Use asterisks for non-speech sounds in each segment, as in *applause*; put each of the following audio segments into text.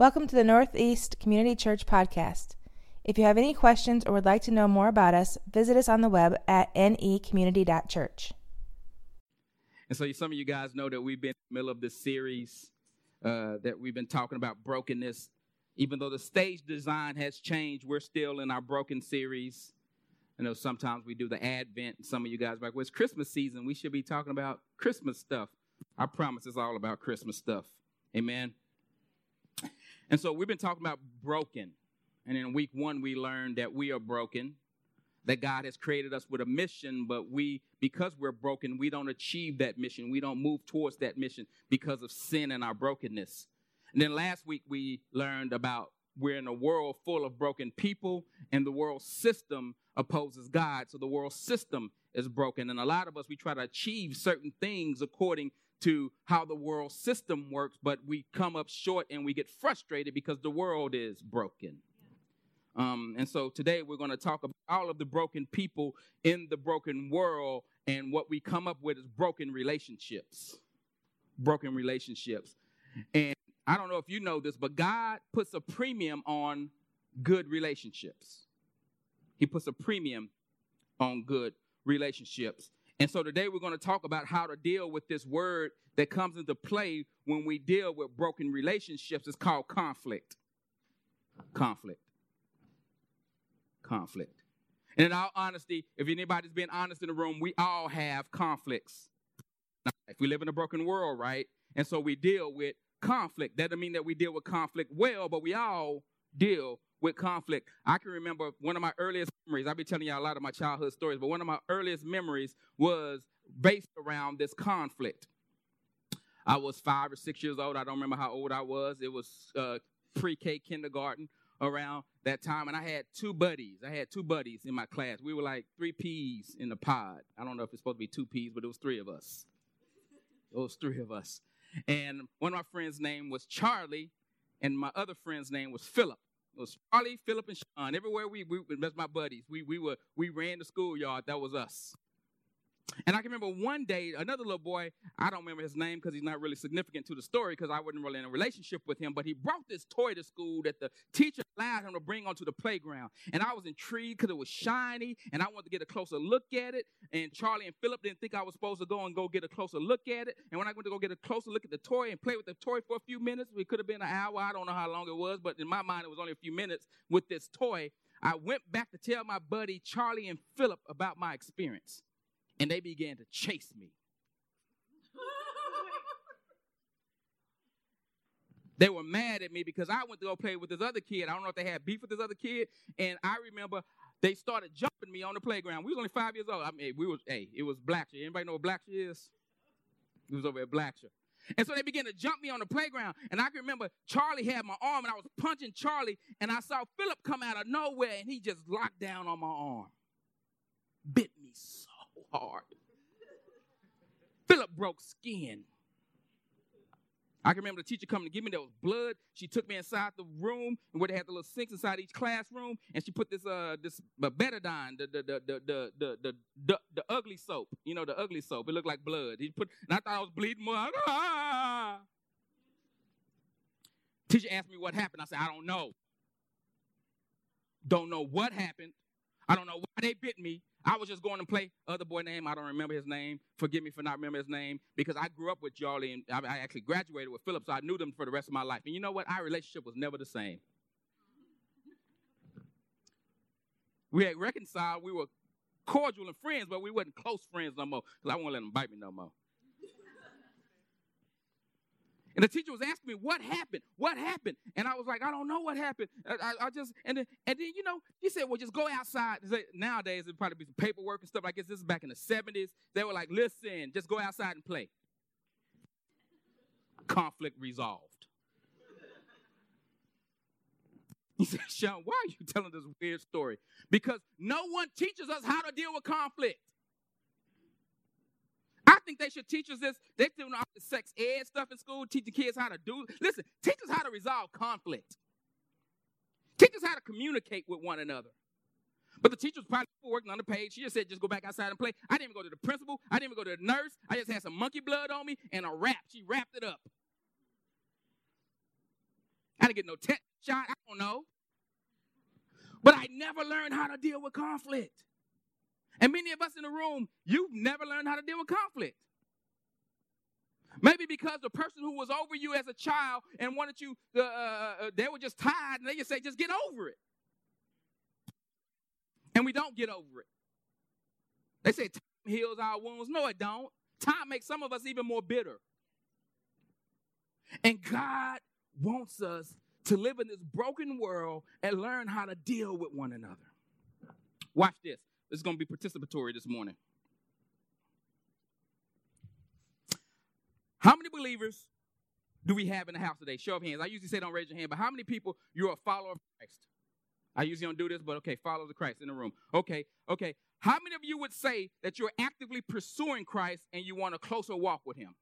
Welcome to the Northeast Community Church podcast. If you have any questions or would like to know more about us, visit us on the web at necommunity.church. And so, some of you guys know that we've been in the middle of this series uh, that we've been talking about brokenness. Even though the stage design has changed, we're still in our broken series. I know sometimes we do the Advent, some of you guys are like, well, it's Christmas season. We should be talking about Christmas stuff. I promise it's all about Christmas stuff. Amen. And so we've been talking about broken. And in week one, we learned that we are broken, that God has created us with a mission, but we, because we're broken, we don't achieve that mission. We don't move towards that mission because of sin and our brokenness. And then last week, we learned about we're in a world full of broken people, and the world system opposes God. So the world system is broken. And a lot of us, we try to achieve certain things according to how the world system works, but we come up short and we get frustrated because the world is broken. Um, and so today we're going to talk about all of the broken people in the broken world, and what we come up with is broken relationships. Broken relationships. And I don't know if you know this, but God puts a premium on good relationships. He puts a premium on good relationships. And so today we're going to talk about how to deal with this word that comes into play when we deal with broken relationships. It's called conflict. Conflict. Conflict. And in all honesty, if anybody's being honest in the room, we all have conflicts. If we live in a broken world, right? And so we deal with conflict. That doesn't mean that we deal with conflict well, but we all deal with conflict. I can remember one of my earliest memories. I've been telling you a lot of my childhood stories, but one of my earliest memories was based around this conflict. I was five or six years old. I don't remember how old I was. It was uh, pre K kindergarten around that time. And I had two buddies. I had two buddies in my class. We were like three peas in the pod. I don't know if it's supposed to be two peas, but it was three of us. It was three of us. And one of my friends' name was Charlie, and my other friend's name was Philip. It was Charlie, Philip, and Sean. Everywhere we, we that's my buddies. We we were we ran the schoolyard. That was us. And I can remember one day, another little boy, I don't remember his name because he's not really significant to the story because I wasn't really in a relationship with him, but he brought this toy to school that the teacher allowed him to bring onto the playground. And I was intrigued because it was shiny and I wanted to get a closer look at it. And Charlie and Philip didn't think I was supposed to go and go get a closer look at it. And when I went to go get a closer look at the toy and play with the toy for a few minutes, it could have been an hour, I don't know how long it was, but in my mind, it was only a few minutes with this toy. I went back to tell my buddy Charlie and Philip about my experience and they began to chase me. they were mad at me because I went to go play with this other kid. I don't know if they had beef with this other kid. And I remember they started jumping me on the playground. We was only five years old. I mean, we was, hey, it was Blackshear. Anybody know what Blackshear is? It was over at Blackshear. And so they began to jump me on the playground. And I can remember Charlie had my arm and I was punching Charlie. And I saw Philip come out of nowhere and he just locked down on my arm. Bit me so hard. Philip broke skin. I can remember the teacher coming to give me there was blood. She took me inside the room where they had the little sinks inside each classroom, and she put this uh this uh, betadine, the the the the the the, the, the, ugly soap, you know, the ugly soap. It looked like blood. He put, and I thought I was bleeding more. *laughs* Teacher asked me what happened. I said I don't know. Don't know what happened. I don't know they bit me. I was just going to play other boy name. I don't remember his name. Forgive me for not remembering his name because I grew up with Charlie and I, actually graduated with Philip, so I knew them for the rest of my life. And you know what? Our relationship was never the same. We had reconciled. We were cordial and friends, but we wasn't close friends no more because I won't let them bite me no more. And the teacher was asking me, what happened? What happened? And I was like, I don't know what happened. I, I, just, and then, and then, you know, he said, well, just go outside. Nowadays, it'd probably be some paperwork and stuff like this. This is back in the 70s. They were like, listen, just go outside and play. Conflict resolved. He said, Sean, why are you telling this weird story? Because no one teaches us how to deal with conflict. I think they should teach us this. They're doing all the sex ed stuff in school, teaching kids how to do. Listen, teach us how to resolve conflict. Teach us how to communicate with one another. But the teacher was probably working on the page. She just said, just go back outside and play. I didn't even go to the principal. I didn't even go to the nurse. I just had some monkey blood on me and a wrap. She wrapped it up. I didn't get no test shot. I don't know. But I never learned how to deal with conflict. And many of us in the room, you've never learned how to deal with conflict. Maybe because the person who was over you as a child and wanted you, uh, uh, uh, they were just tired and they just say, just get over it. And we don't get over it. They say time heals our wounds. No, it don't. Time makes some of us even more bitter. And God wants us to live in this broken world and learn how to deal with one another. Watch this. Is going to be participatory this morning. How many believers do we have in the house today? Show of hands. I usually say don't raise your hand, but how many people you're a follower of Christ? I usually don't do this, but okay, followers of Christ in the room. Okay, okay. How many of you would say that you're actively pursuing Christ and you want a closer walk with Him?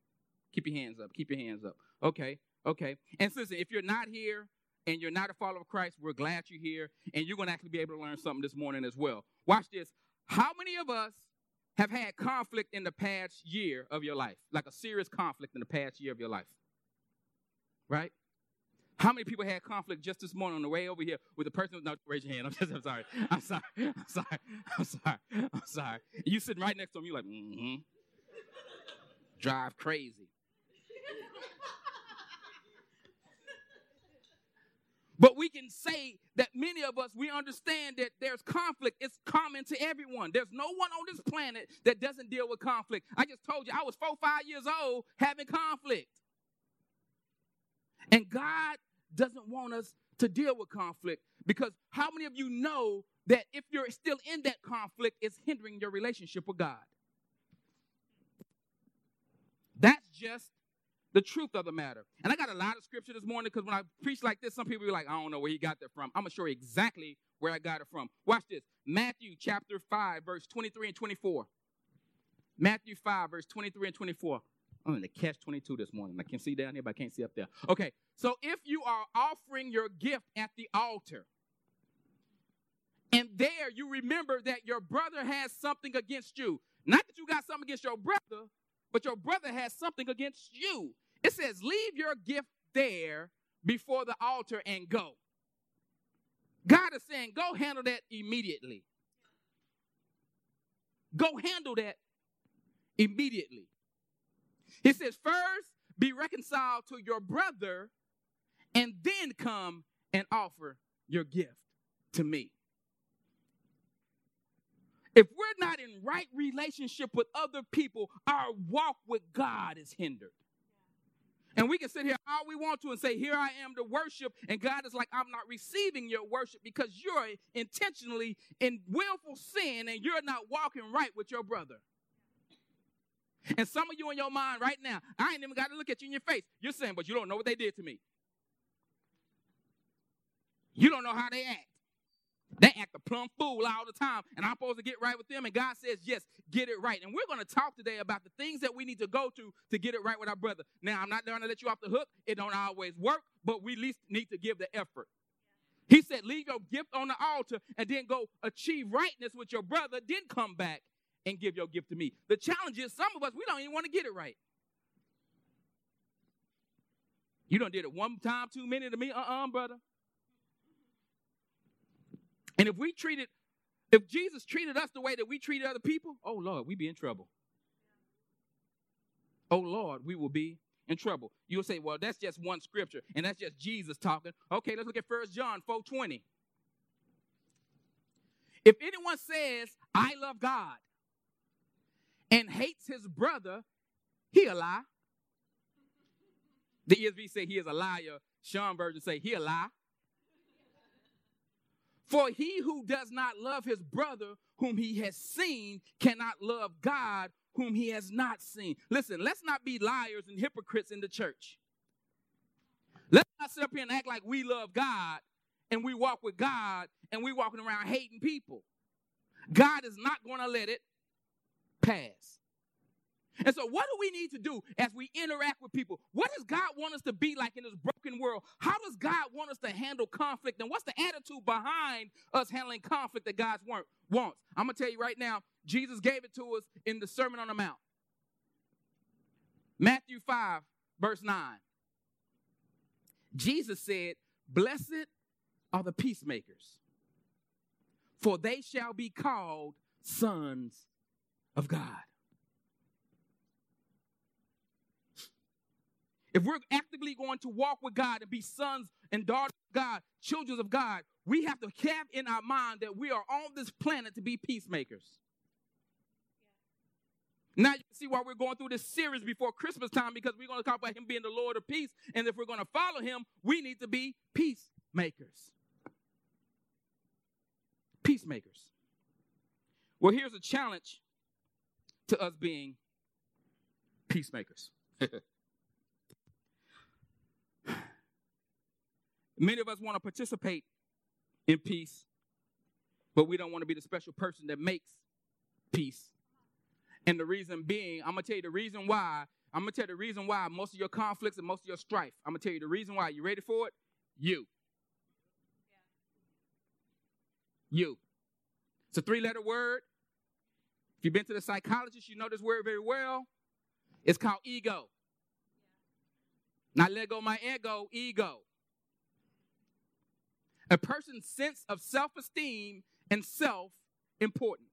Keep your hands up. Keep your hands up. Okay, okay. And listen, if you're not here and you're not a follower of Christ, we're glad you're here and you're going to actually be able to learn something this morning as well. Watch this. How many of us have had conflict in the past year of your life? Like a serious conflict in the past year of your life? Right? How many people had conflict just this morning on the way over here with the person? No, raise your hand. I'm *laughs* just, I'm sorry. I'm sorry. I'm sorry. I'm sorry. I'm sorry. You sitting right next to him. You're like, mm-hmm. Drive crazy. We can say that many of us, we understand that there's conflict. It's common to everyone. There's no one on this planet that doesn't deal with conflict. I just told you, I was four, five years old having conflict. And God doesn't want us to deal with conflict because how many of you know that if you're still in that conflict, it's hindering your relationship with God? That's just the truth of the matter. And I got a lot of scripture this morning because when I preach like this, some people be like, I don't know where he got that from. I'm going to show you exactly where I got it from. Watch this Matthew chapter 5, verse 23 and 24. Matthew 5, verse 23 and 24. I'm in the catch 22 this morning. I can see down here, but I can't see up there. Okay, so if you are offering your gift at the altar, and there you remember that your brother has something against you, not that you got something against your brother, but your brother has something against you. It says, Leave your gift there before the altar and go. God is saying, Go handle that immediately. Go handle that immediately. He says, First be reconciled to your brother, and then come and offer your gift to me. If we're not in right relationship with other people, our walk with God is hindered. And we can sit here all we want to and say, Here I am to worship. And God is like, I'm not receiving your worship because you're intentionally in willful sin and you're not walking right with your brother. And some of you in your mind right now, I ain't even got to look at you in your face. You're saying, But you don't know what they did to me. You don't know how they act. They act a plumb fool all the time, and I'm supposed to get right with them. And God says, Yes, get it right. And we're going to talk today about the things that we need to go to to get it right with our brother. Now, I'm not going to let you off the hook. It don't always work, but we at least need to give the effort. He said, Leave your gift on the altar and then go achieve rightness with your brother, then come back and give your gift to me. The challenge is some of us, we don't even want to get it right. You don't did it one time too many to me, uh-uh, brother. And if we treated, if Jesus treated us the way that we treated other people, oh Lord, we'd be in trouble. Oh Lord, we will be in trouble. You'll say, well, that's just one scripture, and that's just Jesus talking. Okay, let's look at First John 4:20. If anyone says, I love God and hates his brother, he a lie. The ESV say he is a liar. Sean Version say he a lie. For he who does not love his brother whom he has seen cannot love God whom he has not seen. Listen, let's not be liars and hypocrites in the church. Let's not sit up here and act like we love God and we walk with God and we walking around hating people. God is not going to let it pass. And so, what do we need to do as we interact with people? What does God want us to be like in this broken world? How does God want us to handle conflict? And what's the attitude behind us handling conflict that God wants? I'm going to tell you right now, Jesus gave it to us in the Sermon on the Mount. Matthew 5, verse 9. Jesus said, Blessed are the peacemakers, for they shall be called sons of God. If we're actively going to walk with God and be sons and daughters of God, children of God, we have to have in our mind that we are on this planet to be peacemakers. Now you can see why we're going through this series before Christmas time because we're going to talk about him being the Lord of peace. And if we're going to follow him, we need to be peacemakers. Peacemakers. Well, here's a challenge to us being peacemakers. *laughs* Many of us want to participate in peace, but we don't want to be the special person that makes peace. And the reason being, I'm gonna tell you the reason why. I'm gonna tell you the reason why most of your conflicts and most of your strife. I'm gonna tell you the reason why. You ready for it? You. You. It's a three letter word. If you've been to the psychologist, you know this word very well. It's called ego. Not let go my ego, ego. A person's sense of self esteem and self importance.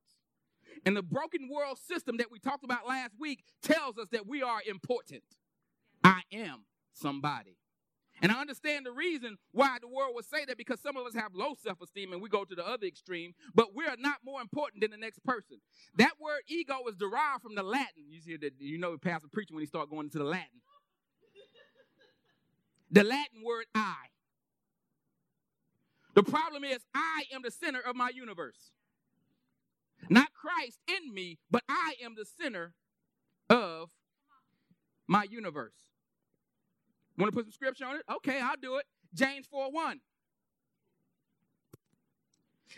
And the broken world system that we talked about last week tells us that we are important. I am somebody. And I understand the reason why the world would say that because some of us have low self esteem and we go to the other extreme, but we are not more important than the next person. That word ego is derived from the Latin. You see that you know the pastor preaching when he start going into the Latin. The Latin word I. The problem is I am the center of my universe. Not Christ in me, but I am the center of my universe. Want to put some scripture on it? Okay, I'll do it. James 4 1.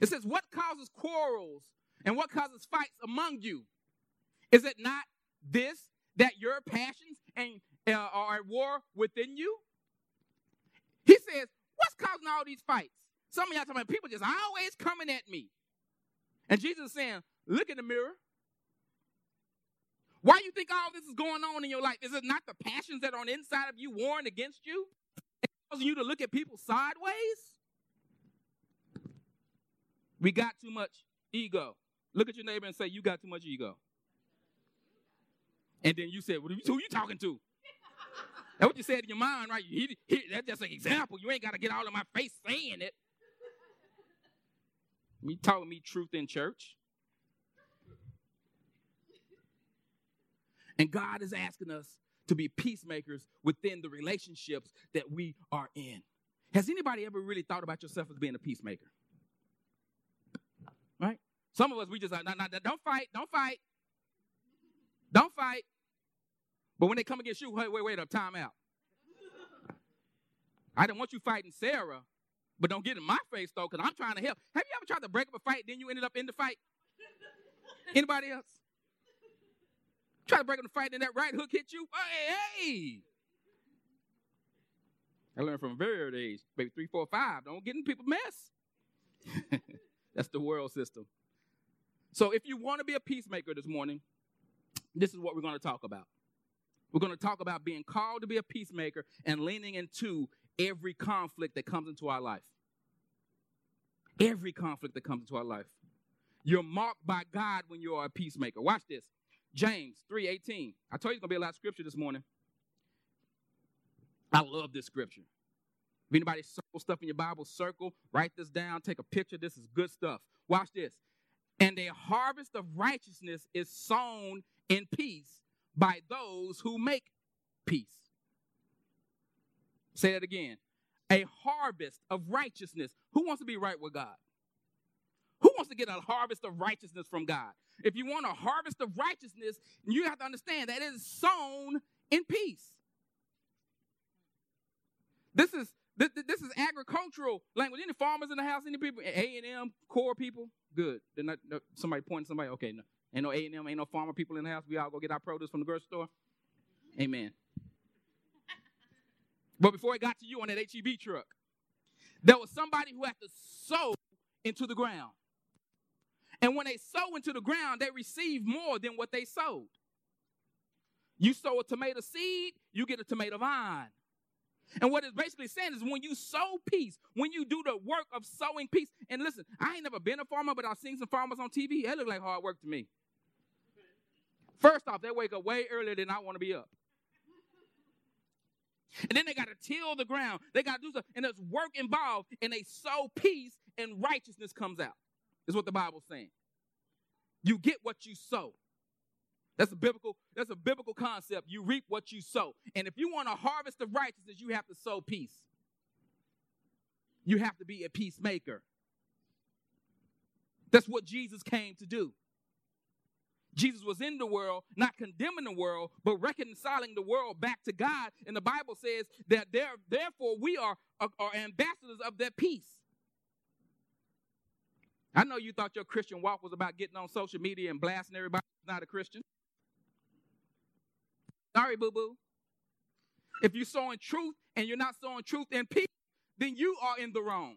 It says, What causes quarrels and what causes fights among you? Is it not this that your passions and uh, are at war within you? He says, What's causing all these fights? Some of y'all talking about people just always coming at me. And Jesus is saying, look in the mirror. Why do you think all this is going on in your life? Is it not the passions that are on the inside of you warring against you? causing you to look at people sideways? We got too much ego. Look at your neighbor and say, You got too much ego. And then you said, well, Who are you talking to? That's what you said in your mind, right? He, he, that's just an example. You ain't got to get all in my face saying it. Me telling me truth in church. And God is asking us to be peacemakers within the relationships that we are in. Has anybody ever really thought about yourself as being a peacemaker? Right? Some of us, we just like, don't fight, don't fight, don't fight. But when they come against you, wait, wait, wait up, time out. I didn't want you fighting Sarah, but don't get in my face though, because I'm trying to help. Have you ever tried to break up a fight, then you ended up in the fight? Anybody else? Try to break up the fight, and that right hook hit you. Hey, hey! I learned from a very early age, maybe three, four, five. Don't get in people's mess. *laughs* That's the world system. So if you want to be a peacemaker this morning, this is what we're going to talk about. We're going to talk about being called to be a peacemaker and leaning into every conflict that comes into our life. Every conflict that comes into our life. You're marked by God when you are a peacemaker. Watch this. James 3:18. I told you it's gonna be a lot of scripture this morning. I love this scripture. If anybody circle stuff in your Bible, circle, write this down, take a picture. This is good stuff. Watch this. And a harvest of righteousness is sown in peace by those who make peace. Say that again. A harvest of righteousness. Who wants to be right with God? Who wants to get a harvest of righteousness from God? If you want a harvest of righteousness, you have to understand that it is sown in peace. This is this, is agricultural language. Any farmers in the house? Any people? A and M core people? Good. They're not no, somebody pointing somebody. Okay, no, ain't no A and M, ain't no farmer people in the house. We all go get our produce from the grocery store. Amen. But before it got to you on that HEB truck, there was somebody who had to sow into the ground. And when they sow into the ground, they receive more than what they sowed. You sow a tomato seed, you get a tomato vine. And what it's basically saying is when you sow peace, when you do the work of sowing peace, and listen, I ain't never been a farmer, but I've seen some farmers on TV. That look like hard work to me. First off, they wake up way earlier than I want to be up. And then they got to till the ground. They got to do stuff. And there's work involved. And they sow peace and righteousness comes out. Is what the Bible's saying. You get what you sow. That's a biblical, that's a biblical concept. You reap what you sow. And if you want to harvest of righteousness, you have to sow peace. You have to be a peacemaker. That's what Jesus came to do. Jesus was in the world, not condemning the world, but reconciling the world back to God. And the Bible says that there, therefore we are, are, ambassadors of that peace. I know you thought your Christian walk was about getting on social media and blasting everybody who's not a Christian. Sorry, boo boo. If you're sowing truth and you're not sowing truth in peace, then you are in the wrong.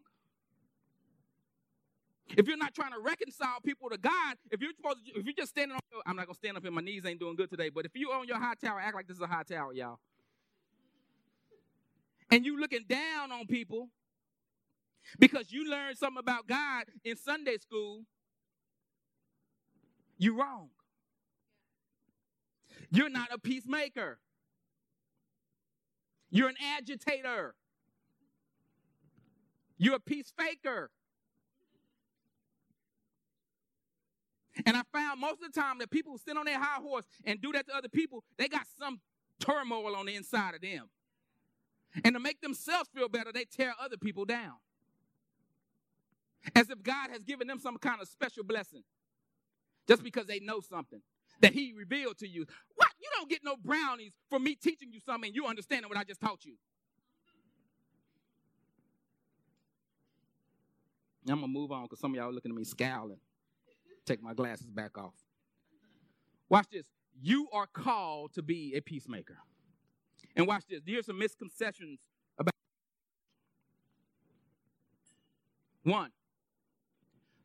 If you're not trying to reconcile people to God, if you're supposed to, if you're just standing on, I'm not gonna stand up here. My knees ain't doing good today. But if you on your high tower, act like this is a high tower, y'all. And you looking down on people because you learned something about God in Sunday school, you're wrong. You're not a peacemaker. You're an agitator. You're a peace faker. And I found most of the time that people who sit on their high horse and do that to other people, they got some turmoil on the inside of them. And to make themselves feel better, they tear other people down. As if God has given them some kind of special blessing just because they know something that He revealed to you. What? You don't get no brownies for me teaching you something you understanding what I just taught you. I'm gonna move on because some of y'all looking at me scowling. Take my glasses back off. Watch this. You are called to be a peacemaker. And watch this. Here's some misconceptions about one.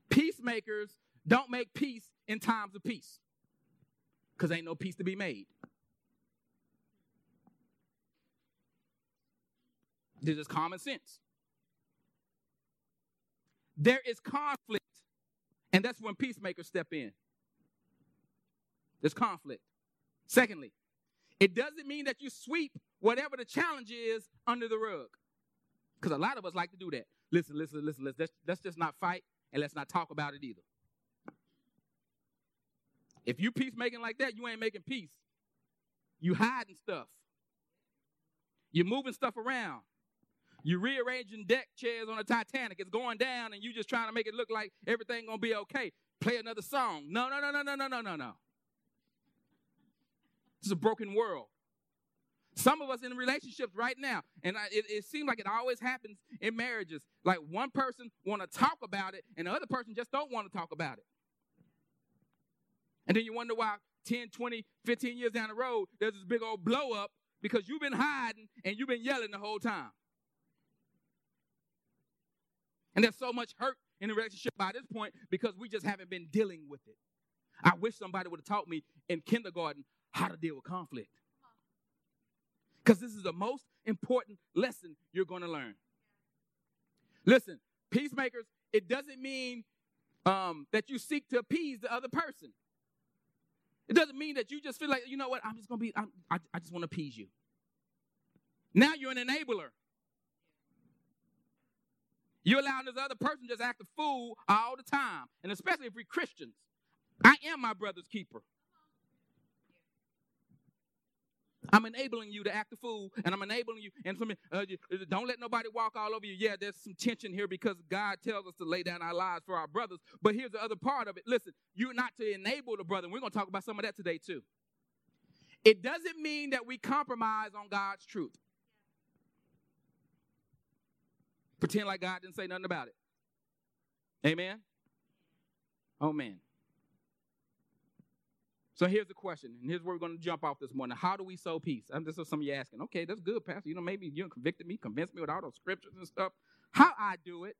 Peacemakers don't make peace in times of peace because ain't no peace to be made. This is common sense. There is conflict, and that's when peacemakers step in. There's conflict. Secondly, it doesn't mean that you sweep whatever the challenge is under the rug. Because a lot of us like to do that. Listen, listen, listen, let's, let's just not fight and let's not talk about it either. If you peacemaking like that, you ain't making peace. You hiding stuff. You're moving stuff around. You're rearranging deck chairs on a Titanic. It's going down, and you just trying to make it look like everything gonna be okay. Play another song. No, no, no, no, no, no, no, no, no. This is a broken world. Some of us in relationships right now, and I, it, it seems like it always happens in marriages. Like one person want to talk about it, and the other person just don't want to talk about it. And then you wonder why 10, 20, 15 years down the road, there's this big old blow up because you've been hiding and you've been yelling the whole time. And there's so much hurt in the relationship by this point because we just haven't been dealing with it. I wish somebody would have taught me in kindergarten how to deal with conflict. Because this is the most important lesson you're going to learn. Listen, peacemakers, it doesn't mean um, that you seek to appease the other person. It doesn't mean that you just feel like, you know what, I'm just going to be, I'm, I, I just want to appease you. Now you're an enabler. You allow this other person just act a fool all the time. And especially if we're Christians. I am my brother's keeper. I'm enabling you to act a fool, and I'm enabling you. And some, uh, don't let nobody walk all over you. Yeah, there's some tension here because God tells us to lay down our lives for our brothers. But here's the other part of it. Listen, you're not to enable the brother. We're going to talk about some of that today too. It doesn't mean that we compromise on God's truth. Pretend like God didn't say nothing about it. Amen. Oh man. So here's the question, and here's where we're going to jump off this morning. How do we sow peace? This is some of you asking, okay, that's good, Pastor. You know, maybe you convicted me, convinced me with all those scriptures and stuff. How I do it?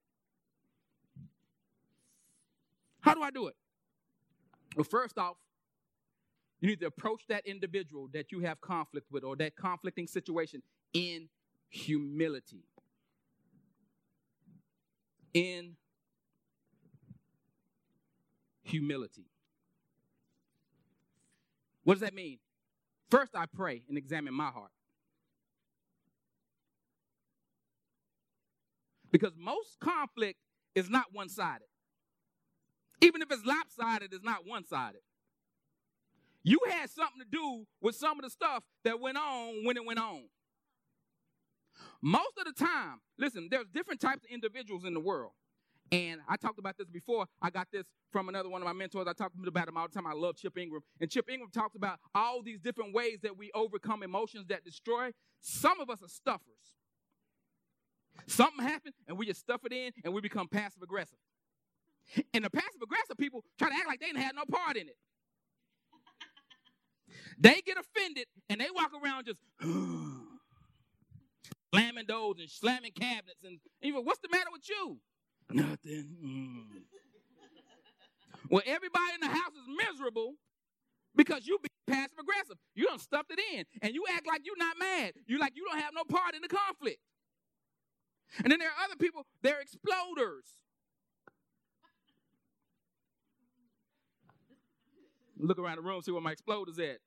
How do I do it? Well, first off, you need to approach that individual that you have conflict with or that conflicting situation in humility. In humility. What does that mean? First, I pray and examine my heart. Because most conflict is not one sided. Even if it's lopsided, it's not one sided. You had something to do with some of the stuff that went on when it went on. Most of the time, listen, there's different types of individuals in the world. And I talked about this before. I got this from another one of my mentors. I talked about him all the time. I love Chip Ingram. And Chip Ingram talks about all these different ways that we overcome emotions that destroy. Some of us are stuffers. Something happens and we just stuff it in and we become passive aggressive. And the passive aggressive people try to act like they didn't have no part in it. They get offended and they walk around just *gasps* slamming doors and slamming cabinets and even what's the matter with you? Nothing. Mm. well, everybody in the house is miserable because you be passive aggressive. You don't stuff it in, and you act like you're not mad. You like you don't have no part in the conflict. And then there are other people, they're exploders. Look around the room, see where my exploders at.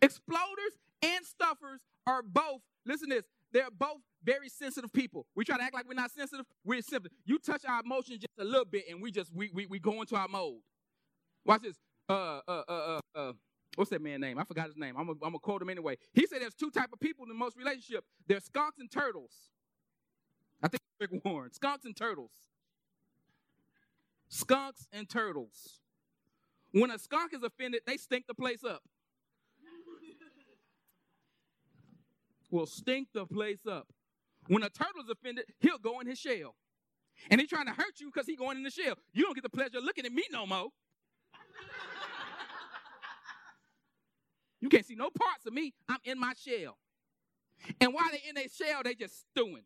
Exploders and stuffers are both, listen to this, they're both very sensitive people. We try to act like we're not sensitive. We're sensitive. You touch our emotions just a little bit and we just, we, we, we go into our mode. Watch this. Uh, uh, uh, uh, uh, what's that man's name? I forgot his name. I'm going to quote him anyway. He said there's two type of people in most relationships. There's skunks and turtles. I think Rick Warren. Skunks and turtles. Skunks and turtles. When a skunk is offended, they stink the place up. Will stink the place up. When a turtle is offended, he'll go in his shell. And he's trying to hurt you because he's going in the shell. You don't get the pleasure of looking at me no more. *laughs* you can't see no parts of me. I'm in my shell. And while they're in their shell, they just stewing.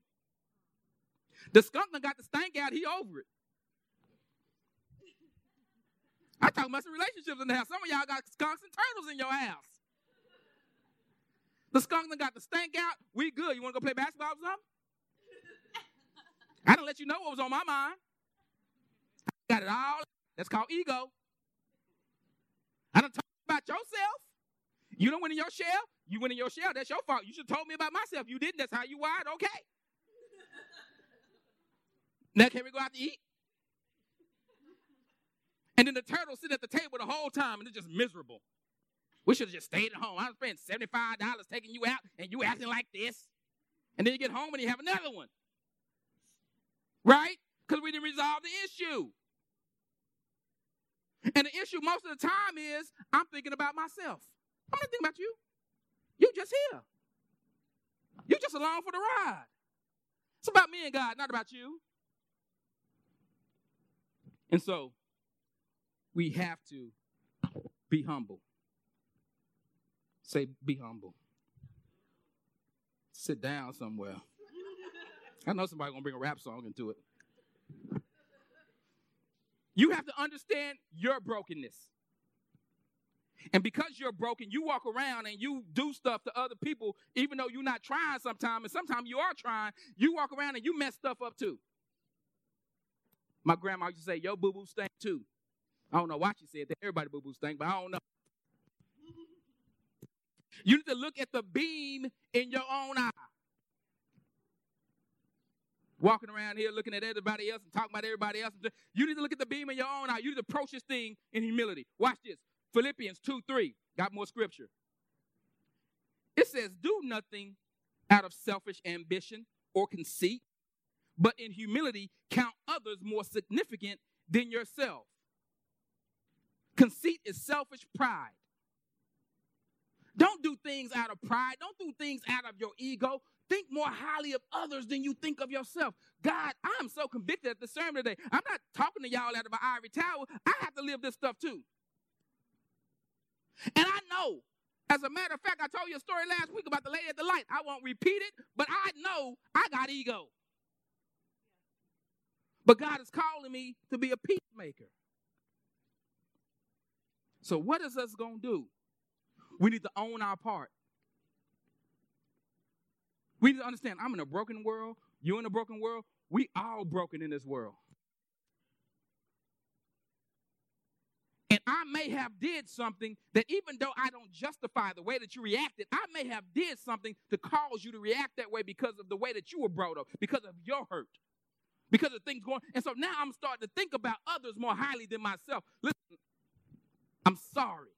The skunk done got the stank out, he over it. I talk about some relationships in the house. Some of y'all got skunks and turtles in your house. The skunk done got the stank out. We good. You want to go play basketball or something? *laughs* I didn't let you know what was on my mind. I got it all. That's called ego. I don't talk about yourself. You don't win in your shell. You win in your shell. That's your fault. You should have told me about myself. You didn't. That's how you wired. Okay. *laughs* now can we go out to eat? And then the turtle sit at the table the whole time and it's just miserable. We should have just stayed at home. I was paying $75 taking you out and you acting like this. And then you get home and you have another one. Right? Because we didn't resolve the issue. And the issue most of the time is I'm thinking about myself. I'm not thinking about you. You're just here. You're just along for the ride. It's about me and God, not about you. And so we have to be humble. Say, be humble. Sit down somewhere. I know somebody gonna bring a rap song into it. You have to understand your brokenness. And because you're broken, you walk around and you do stuff to other people, even though you're not trying sometimes, and sometimes you are trying, you walk around and you mess stuff up too. My grandma used to say, Yo, boo boo stink too. I don't know why she said that. Everybody boo boo stink, but I don't know. You need to look at the beam in your own eye. Walking around here looking at everybody else and talking about everybody else. You need to look at the beam in your own eye. You need to approach this thing in humility. Watch this. Philippians 2 3. Got more scripture. It says, Do nothing out of selfish ambition or conceit, but in humility count others more significant than yourself. Conceit is selfish pride. Don't do things out of pride. Don't do things out of your ego. Think more highly of others than you think of yourself. God, I'm so convicted at the sermon today. I'm not talking to y'all out of an ivory tower. I have to live this stuff too. And I know, as a matter of fact, I told you a story last week about the lady at the light. I won't repeat it, but I know I got ego. But God is calling me to be a peacemaker. So, what is us going to do? We need to own our part. We need to understand I'm in a broken world. You're in a broken world. We all broken in this world. And I may have did something that even though I don't justify the way that you reacted, I may have did something to cause you to react that way because of the way that you were brought up, because of your hurt, because of things going. And so now I'm starting to think about others more highly than myself. Listen, I'm sorry.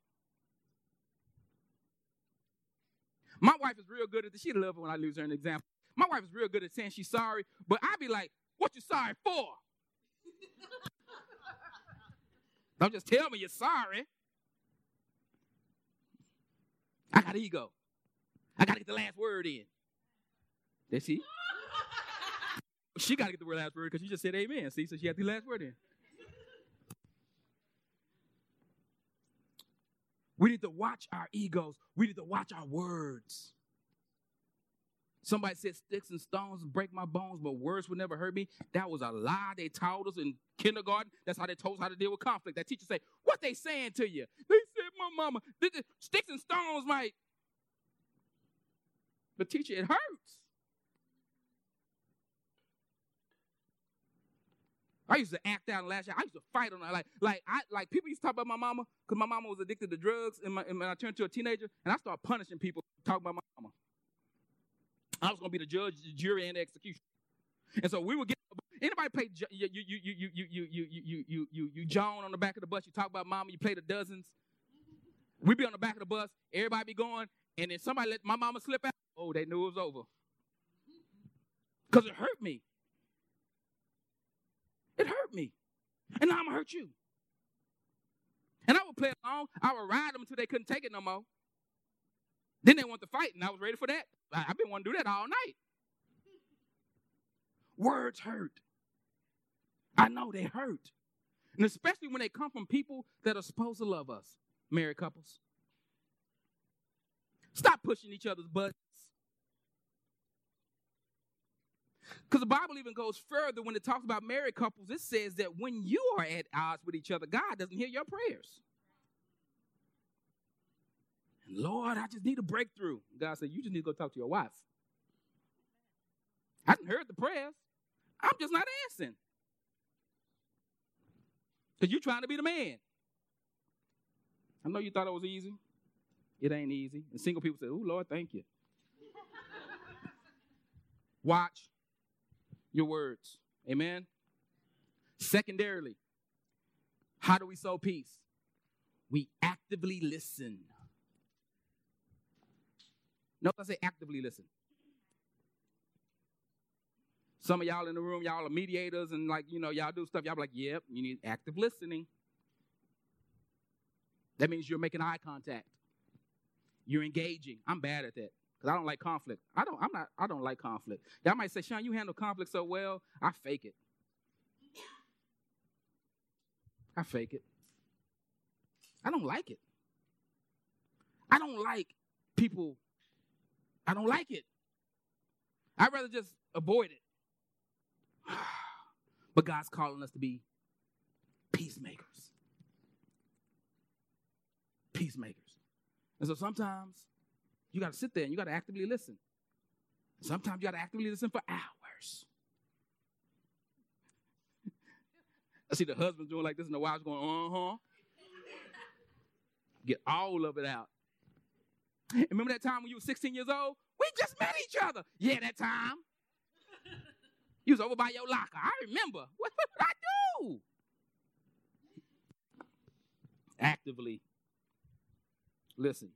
My wife is real good at this. She love it when I lose her an example. My wife is real good at saying she's sorry, but I be like, what you sorry for? *laughs* Don't just tell me you're sorry. I got ego. I got to get the last word in. Did she? she got to get the last word because she just said amen. See, so she had the last word in. We need to watch our egos. We need to watch our words. Somebody said sticks and stones break my bones, but words would never hurt me. That was a lie they taught us in kindergarten. That's how they told us how to deal with conflict. That teacher said, "What they saying to you?" They said, "My mama, sticks and stones might." But teacher, it hurts. I used to act out and lash out. I used to fight on her. Like, like I like people used to talk about my mama because my mama was addicted to drugs and, my, and when I turned to a teenager, and I started punishing people talking about my mama. I was gonna be the judge, the jury, and the execution. And so we would get anybody play you you you you you you you you you you you Joan on the back of the bus. You talk about mama. You play the dozens. We be on the back of the bus. Everybody be going, and then somebody let my mama slip out. Oh, they knew it was over. Cause it hurt me. It hurt me, and now I'm gonna hurt you. And I would play along. I would ride them until they couldn't take it no more. Then they want to fight, and I was ready for that. I've been wanting to do that all night. Words hurt. I know they hurt. And especially when they come from people that are supposed to love us, married couples. Stop pushing each other's buttons. Because the Bible even goes further when it talks about married couples. It says that when you are at odds with each other, God doesn't hear your prayers. And Lord, I just need a breakthrough. God said, You just need to go talk to your wife. I didn't heard the prayers. I'm just not answering. Because you're trying to be the man. I know you thought it was easy. It ain't easy. And single people say, Oh, Lord, thank you. *laughs* Watch your words. Amen. Secondarily, how do we sow peace? We actively listen. Notice I say actively listen. Some of y'all in the room, y'all are mediators and like, you know, y'all do stuff. Y'all be like, yep, you need active listening. That means you're making eye contact. You're engaging. I'm bad at that because I don't like conflict. I don't, I'm not, I don't like conflict. Y'all might say, Sean, you handle conflict so well. I fake it. I fake it. I don't like it. I don't like people I don't like it. I'd rather just avoid it. *sighs* but God's calling us to be peacemakers. Peacemakers. And so sometimes you got to sit there and you got to actively listen. Sometimes you got to actively listen for hours. *laughs* I see the husband doing like this and the wife's going, uh huh. Get all of it out. Remember that time when you were 16 years old? We just met each other. Yeah, that time. *laughs* You was over by your locker. I remember. What, *laughs* what did I do? Actively listen.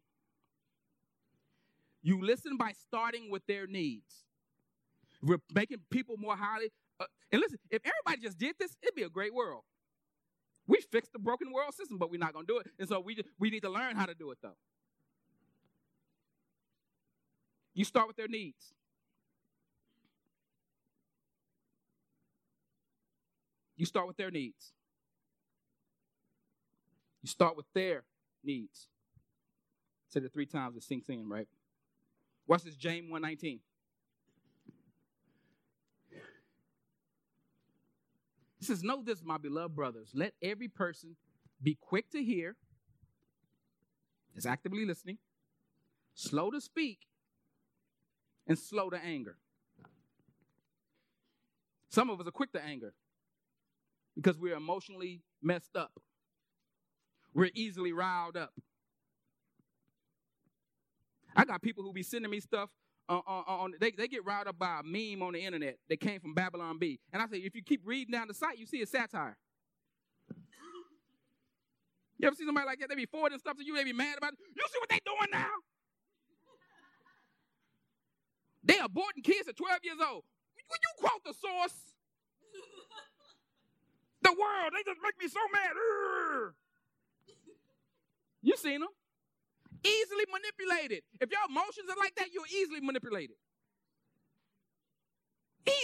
You listen by starting with their needs. We're making people more highly. Uh, and listen, if everybody just did this, it'd be a great world. We fixed the broken world system, but we're not going to do it. And so we, just, we need to learn how to do it, though. You start with their needs. You start with their needs. You start with their needs. Said it three times, it sinks in, right? Watch this, James 119. He says, Know this, my beloved brothers. Let every person be quick to hear, is actively listening, slow to speak, and slow to anger. Some of us are quick to anger because we're emotionally messed up. We're easily riled up. I got people who be sending me stuff on, on, on, they, they get riled up by a meme on the internet that came from Babylon Bee. And I say, if you keep reading down the site, you see a satire. You ever see somebody like that? They be forwarding stuff to you, they be mad about it. You see what they doing now? They aborting kids at 12 years old. When you quote the source, the world, they just make me so mad. You seen them. Easily manipulated. If your emotions are like that, you're easily manipulated.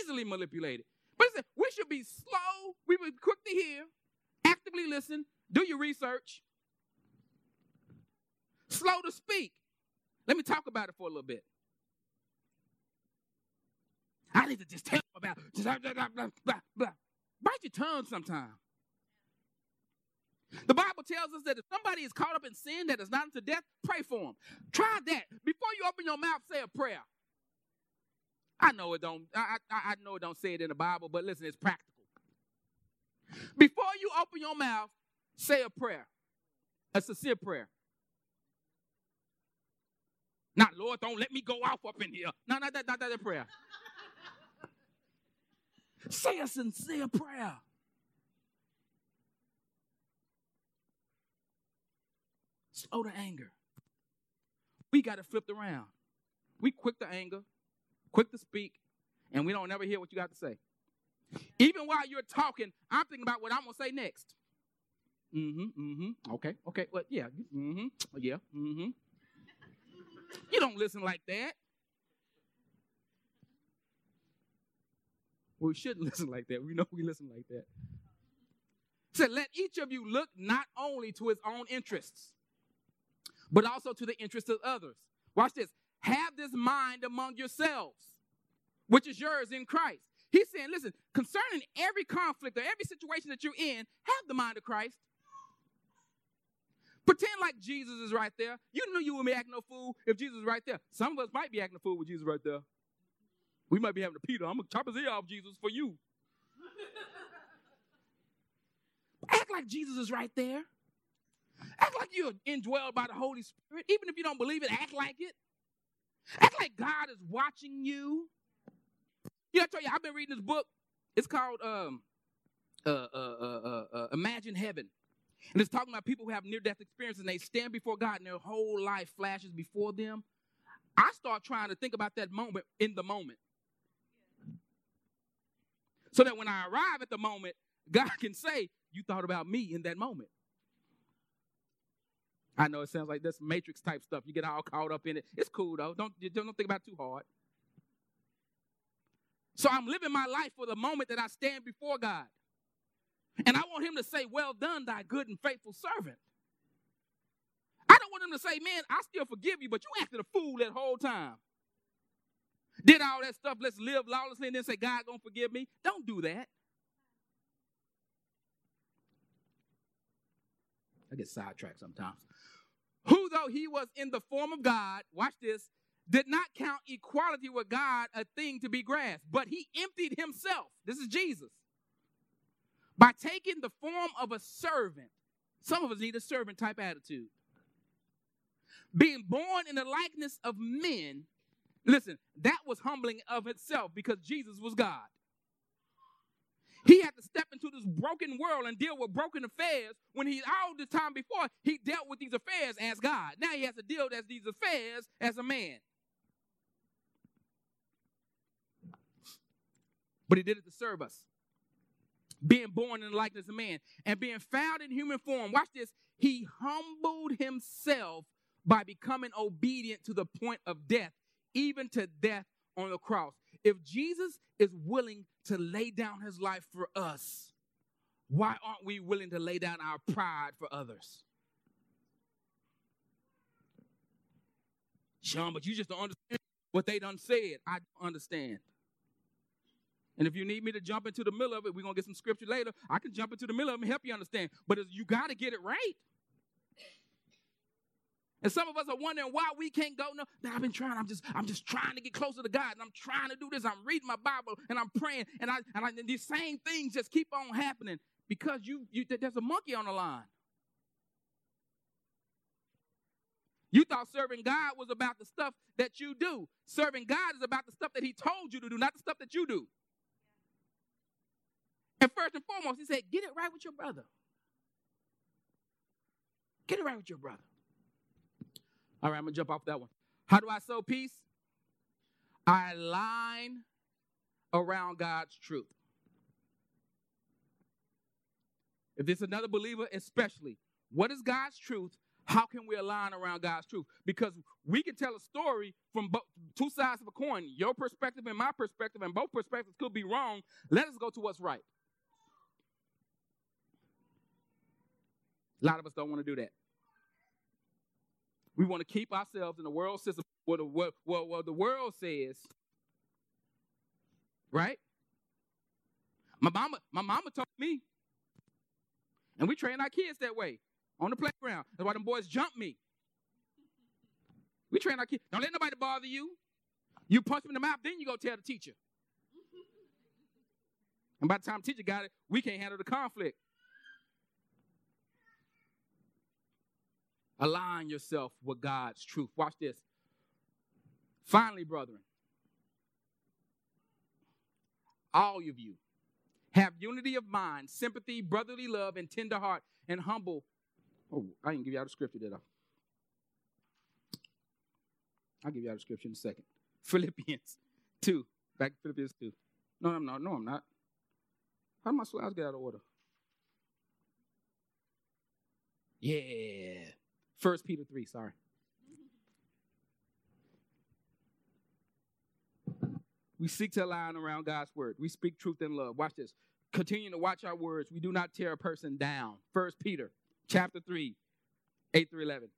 Easily manipulated. But listen, we should be slow. We be quick to hear, actively listen, do your research, slow to speak. Let me talk about it for a little bit. I need to just tell about blah, blah, blah, blah, blah. Bite your tongue sometime. The Bible tells us that if somebody is caught up in sin that is not unto death, pray for them. Try that. Before you open your mouth, say a prayer. I know it don't, I, I, I know it don't say it in the Bible, but listen, it's practical. Before you open your mouth, say a prayer. A sincere prayer. Not, Lord, don't let me go off up in here. No, not that, not that prayer. say a sincere prayer. Slow to anger. We got it around. We quick to anger, quick to speak, and we don't never hear what you got to say. Even while you're talking, I'm thinking about what I'm gonna say next. Mm-hmm. Mm-hmm. Okay. Okay. Well, yeah. Mm-hmm. Yeah. Mm-hmm. You don't listen like that. we shouldn't *laughs* listen like that. We know we listen like that. Said, let each of you look not only to his own interests, but also to the interest of others. Watch this. Have this mind among yourselves, which is yours in Christ. He's saying, listen, concerning every conflict or every situation that you're in, have the mind of Christ. Pretend like Jesus is right there. You knew you would be acting a fool if Jesus was right there. Some of us might be acting a fool with Jesus right there. We might be having a Peter. I'm gonna chop his ear off, Jesus, for you. *laughs* Act like Jesus is right there. Act like you're indwelled by the Holy Spirit. Even if you don't believe it, act like it. Act like God is watching you. You know, I tell you, I've been reading this book. It's called um, uh, uh, uh, Imagine Heaven. And it's talking about people who have near death experiences and they stand before God and their whole life flashes before them. I start trying to think about that moment in the moment. So that when I arrive at the moment, God can say, You thought about me in that moment. I know it sounds like this matrix type stuff. You get all caught up in it. It's cool though. Don't, don't think about it too hard. So I'm living my life for the moment that I stand before God. And I want him to say, Well done, thy good and faithful servant. I don't want him to say, Man, I still forgive you, but you acted a fool that whole time. Did all that stuff, let's live lawlessly, and then say, God gonna forgive me. Don't do that. I get sidetracked sometimes who though he was in the form of God, watch this, did not count equality with God a thing to be grasped, but he emptied himself. This is Jesus. By taking the form of a servant. Some of us need a servant type attitude. Being born in the likeness of men, listen, that was humbling of itself because Jesus was God. He had to step into this broken world and deal with broken affairs when he, all the time before, he dealt with these affairs as God. Now he has to deal with these affairs as a man. But he did it to serve us. Being born in the likeness of man and being found in human form. Watch this. He humbled himself by becoming obedient to the point of death, even to death on the cross. If Jesus is willing to lay down his life for us, why aren't we willing to lay down our pride for others? Sean, but you just don't understand what they done said. I don't understand. And if you need me to jump into the middle of it, we're going to get some scripture later. I can jump into the middle of it and help you understand. But you got to get it right. And some of us are wondering why we can't go. No, I've been trying. I'm just, I'm just trying to get closer to God. And I'm trying to do this. I'm reading my Bible and I'm praying. And I and, I, and these same things just keep on happening because you, you there's a monkey on the line. You thought serving God was about the stuff that you do. Serving God is about the stuff that He told you to do, not the stuff that you do. And first and foremost, He said, get it right with your brother. Get it right with your brother. All right, I'm going to jump off that one. How do I sow peace? I align around God's truth. If there's another believer, especially, what is God's truth? How can we align around God's truth? Because we can tell a story from bo- two sides of a coin, your perspective and my perspective, and both perspectives could be wrong. Let us go to what's right. A lot of us don't want to do that. We want to keep ourselves in the world system what the, what, what, what the world says, right? My mama, my mama taught me, and we train our kids that way on the playground. That's why them boys jump me. We train our kids. Don't let nobody bother you. You punch them in the mouth, then you go tell the teacher. And by the time the teacher got it, we can't handle the conflict. Align yourself with God's truth. Watch this. Finally, brethren, all of you have unity of mind, sympathy, brotherly love, and tender heart, and humble. Oh, I didn't give you out the scripture, did I? I'll give you out the scripture in a second. *laughs* Philippians 2. Back to Philippians 2. No, I'm not. No, I'm not. How did my slides get out of order? Yeah. First Peter 3, sorry. We seek to align around God's word. We speak truth in love. Watch this. Continue to watch our words. We do not tear a person down. First Peter chapter 3, 8 through 11.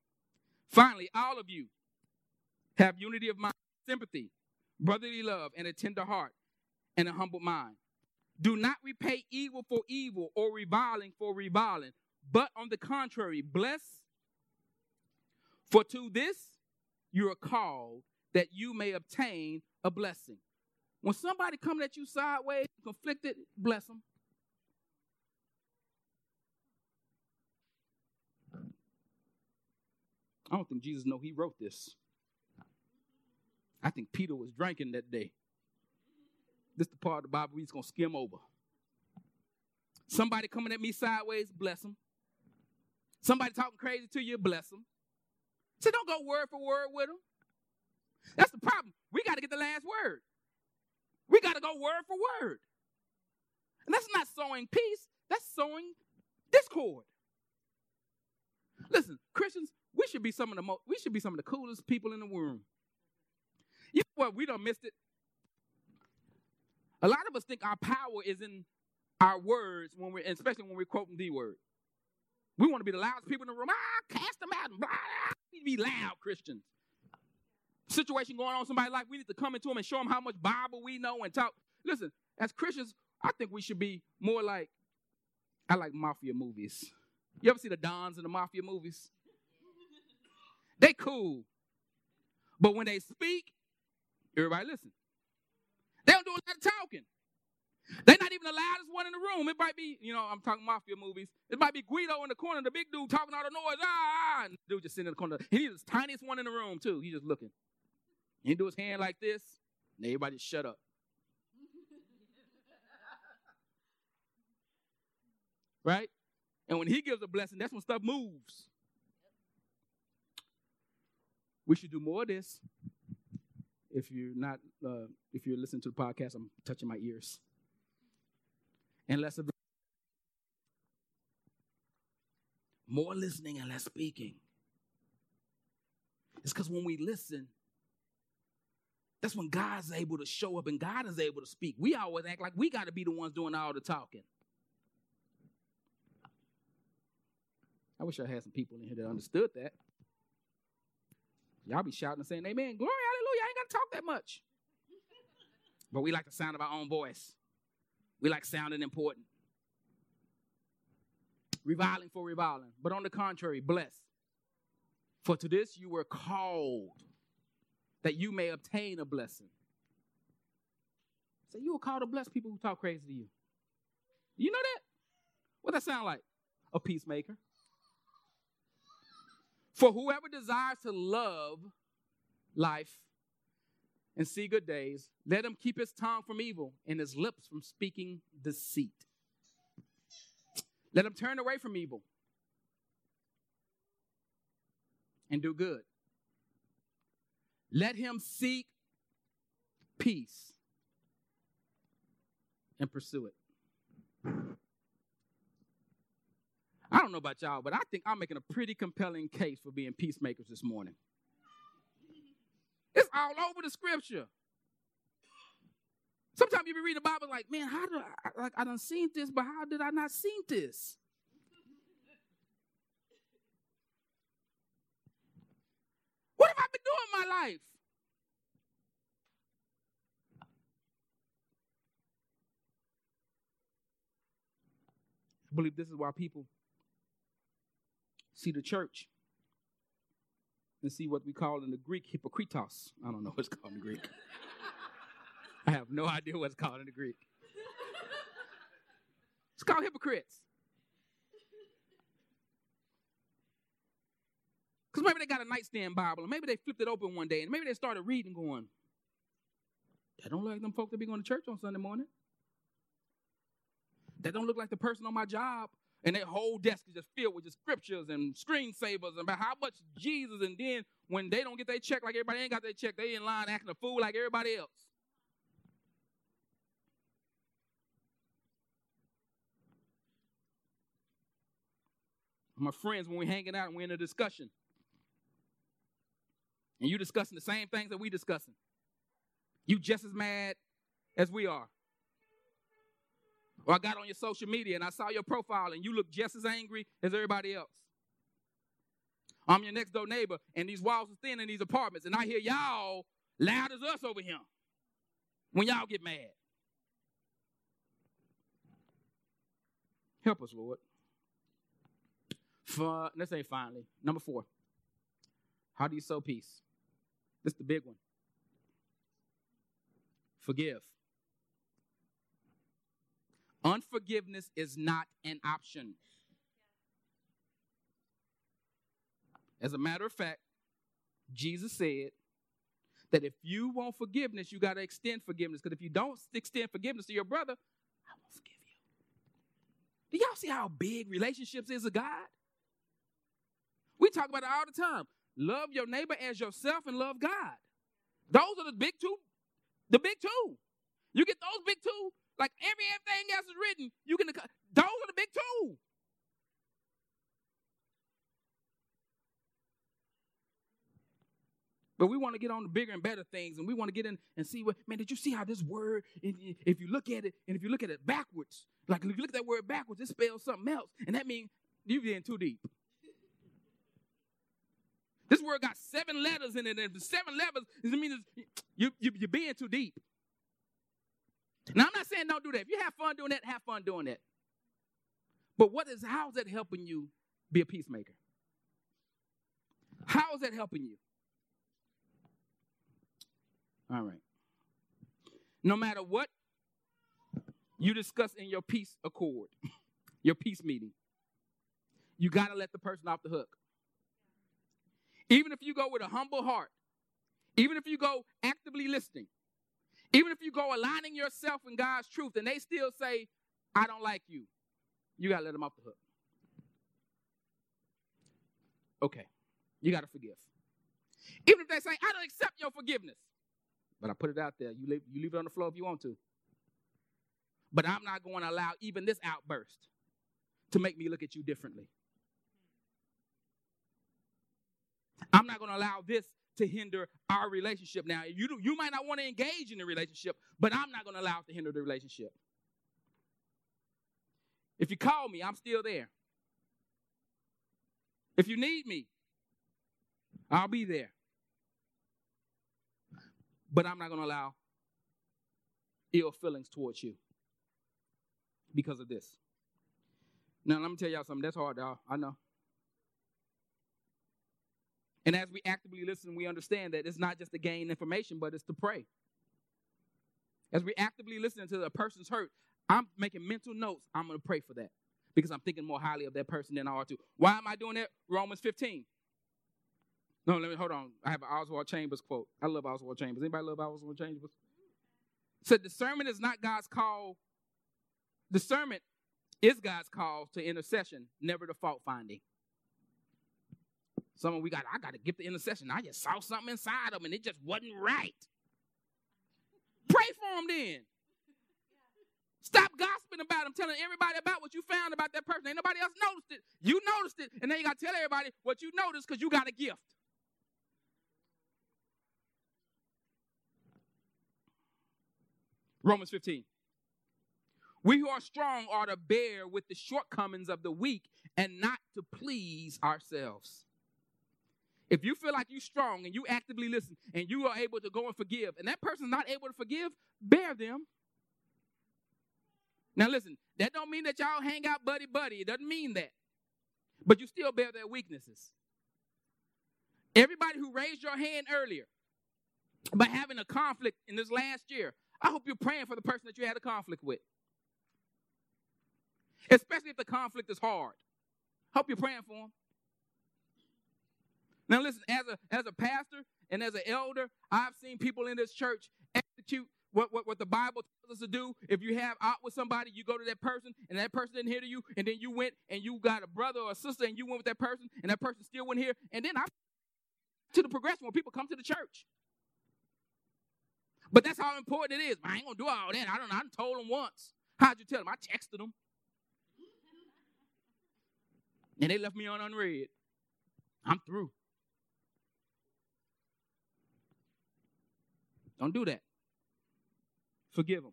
Finally, all of you have unity of mind, sympathy, brotherly love, and a tender heart, and a humble mind. Do not repay evil for evil or reviling for reviling, but on the contrary, bless for to this you are called that you may obtain a blessing. When somebody coming at you sideways, conflicted, bless them. I don't think Jesus know he wrote this. I think Peter was drinking that day. This is the part of the Bible he's gonna skim over. Somebody coming at me sideways, bless them. Somebody talking crazy to you, bless them. So don't go word for word with them. That's the problem. We got to get the last word. We got to go word for word. And that's not sowing peace, that's sowing discord. Listen, Christians, we should be some of the most, we should be some of the coolest people in the room. You know what? We don't missed it. A lot of us think our power is in our words when we're, especially when we're quoting the word. We want to be the loudest people in the room. Ah, cast them out. Blah, We need to be loud Christians. Situation going on in somebody's life, we need to come into them and show them how much Bible we know and talk. Listen, as Christians, I think we should be more like, I like mafia movies. You ever see the Dons in the mafia movies? They cool. But when they speak, everybody listen. They don't do a lot of talking. They're not even the loudest one in the room. It might be, you know, I'm talking mafia movies. It might be Guido in the corner, the big dude talking all the noise. Ah, ah, ah. And dude just sitting in the corner. He's the tiniest one in the room, too. He's just looking. He do his hand like this, and everybody shut up. *laughs* right? And when he gives a blessing, that's when stuff moves. We should do more of this. If you're not, uh, if you're listening to the podcast, I'm touching my ears and less of more listening and less speaking. It's because when we listen, that's when God's able to show up and God is able to speak. We always act like we got to be the ones doing all the talking. I wish I had some people in here that understood that. Y'all be shouting and saying, Amen, glory, hallelujah. I ain't got to talk that much. But we like the sound of our own voice. We like sounding important. Reviling for reviling, but on the contrary, bless. For to this you were called, that you may obtain a blessing. So you were called to bless people who talk crazy to you. You know that? What that sound like? A peacemaker. For whoever desires to love life and see good days, let him keep his tongue from evil and his lips from speaking deceit. Let him turn away from evil and do good. Let him seek peace and pursue it. I don't know about y'all, but I think I'm making a pretty compelling case for being peacemakers this morning. It's oh, all over the scripture. Sometimes you be reading the Bible like, man, how do I like I done seen this, but how did I not seen this? What have I been doing in my life? I believe this is why people see the church and see what we call in the Greek hypocritos. I don't know what's called in Greek. I have no idea what's called in the Greek. It's called hypocrites. Because maybe they got a nightstand Bible, and maybe they flipped it open one day, and maybe they started reading, going, "That don't look like them folks that be going to church on Sunday morning. That don't look like the person on my job and their whole desk is just filled with just scriptures and screensavers about how much Jesus. And then when they don't get their check like everybody ain't got their check, they in line acting a fool like everybody else. My friends, when we're hanging out and we're in a discussion, and you discussing the same things that we discussing, you just as mad as we are. Or I got on your social media and I saw your profile and you look just as angry as everybody else. I'm your next door neighbor and these walls are thin in these apartments and I hear y'all loud as us over here when y'all get mad. Help us, Lord. For, let's say finally, number four. How do you sow peace? This is the big one. Forgive. Unforgiveness is not an option. As a matter of fact, Jesus said that if you want forgiveness, you got to extend forgiveness. Because if you don't extend forgiveness to your brother, I won't forgive you. Do y'all see how big relationships is of God? We talk about it all the time. Love your neighbor as yourself and love God. Those are the big two. The big two. You get those big two, like every everything else is written, you can those are the big two. But we want to get on the bigger and better things, and we want to get in and see what man. Did you see how this word? If you look at it, and if you look at it backwards, like if you look at that word backwards, it spells something else, and that means you're getting too deep. This word got seven letters in it, and seven letters it means you, you, you're being too deep. Now, I'm not saying don't do that. If you have fun doing that, have fun doing that. But what is how is that helping you be a peacemaker? How is that helping you? All right. No matter what you discuss in your peace accord, *laughs* your peace meeting, you got to let the person off the hook. Even if you go with a humble heart, even if you go actively listening, even if you go aligning yourself in God's truth and they still say, I don't like you, you got to let them off the hook. Okay, you got to forgive. Even if they say, I don't accept your forgiveness, but I put it out there. You leave, you leave it on the floor if you want to. But I'm not going to allow even this outburst to make me look at you differently. I'm not going to allow this to hinder our relationship. Now, you do, you might not want to engage in the relationship, but I'm not going to allow it to hinder the relationship. If you call me, I'm still there. If you need me, I'll be there. But I'm not going to allow ill feelings towards you because of this. Now, let me tell y'all something. That's hard, y'all. I know. And as we actively listen, we understand that it's not just to gain information, but it's to pray. As we actively listen to the person's hurt, I'm making mental notes. I'm going to pray for that because I'm thinking more highly of that person than I ought to. Why am I doing that? Romans 15. No, let me hold on. I have an Oswald Chambers quote. I love Oswald Chambers. Anybody love Oswald Chambers? So discernment is not God's call. Discernment is God's call to intercession, never to fault finding. Someone we got, I got to get the intercession. I just saw something inside them and it just wasn't right. Pray for them then. Stop gossiping about them, telling everybody about what you found about that person. Ain't nobody else noticed it. You noticed it, and then you got to tell everybody what you noticed because you got a gift. Romans 15. We who are strong are to bear with the shortcomings of the weak and not to please ourselves. If you feel like you're strong and you actively listen and you are able to go and forgive, and that person's not able to forgive, bear them. Now listen, that don't mean that y'all hang out buddy buddy. It doesn't mean that. But you still bear their weaknesses. Everybody who raised your hand earlier by having a conflict in this last year, I hope you're praying for the person that you had a conflict with. Especially if the conflict is hard. Hope you're praying for them. Now listen, as a as a pastor and as an elder, I've seen people in this church execute what, what, what the Bible tells us to do. If you have out with somebody, you go to that person and that person didn't hear to you, and then you went and you got a brother or a sister and you went with that person, and that person still went here. And then I to the progression where people come to the church. But that's how important it is. I ain't gonna do all that. I don't. I told them once. How'd you tell them? I texted them. And they left me on unread. I'm through. Don't do that. Forgive them.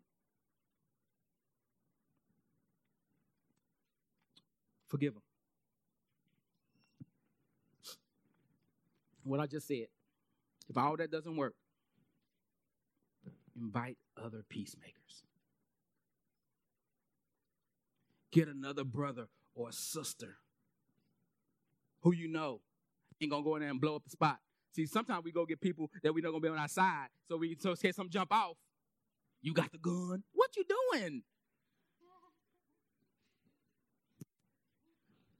Forgive them. What I just said. If all that doesn't work, invite other peacemakers. Get another brother or sister who you know ain't gonna go in there and blow up the spot. See, sometimes we go get people that we know gonna be on our side, so we so say some jump off. You got the gun. What you doing?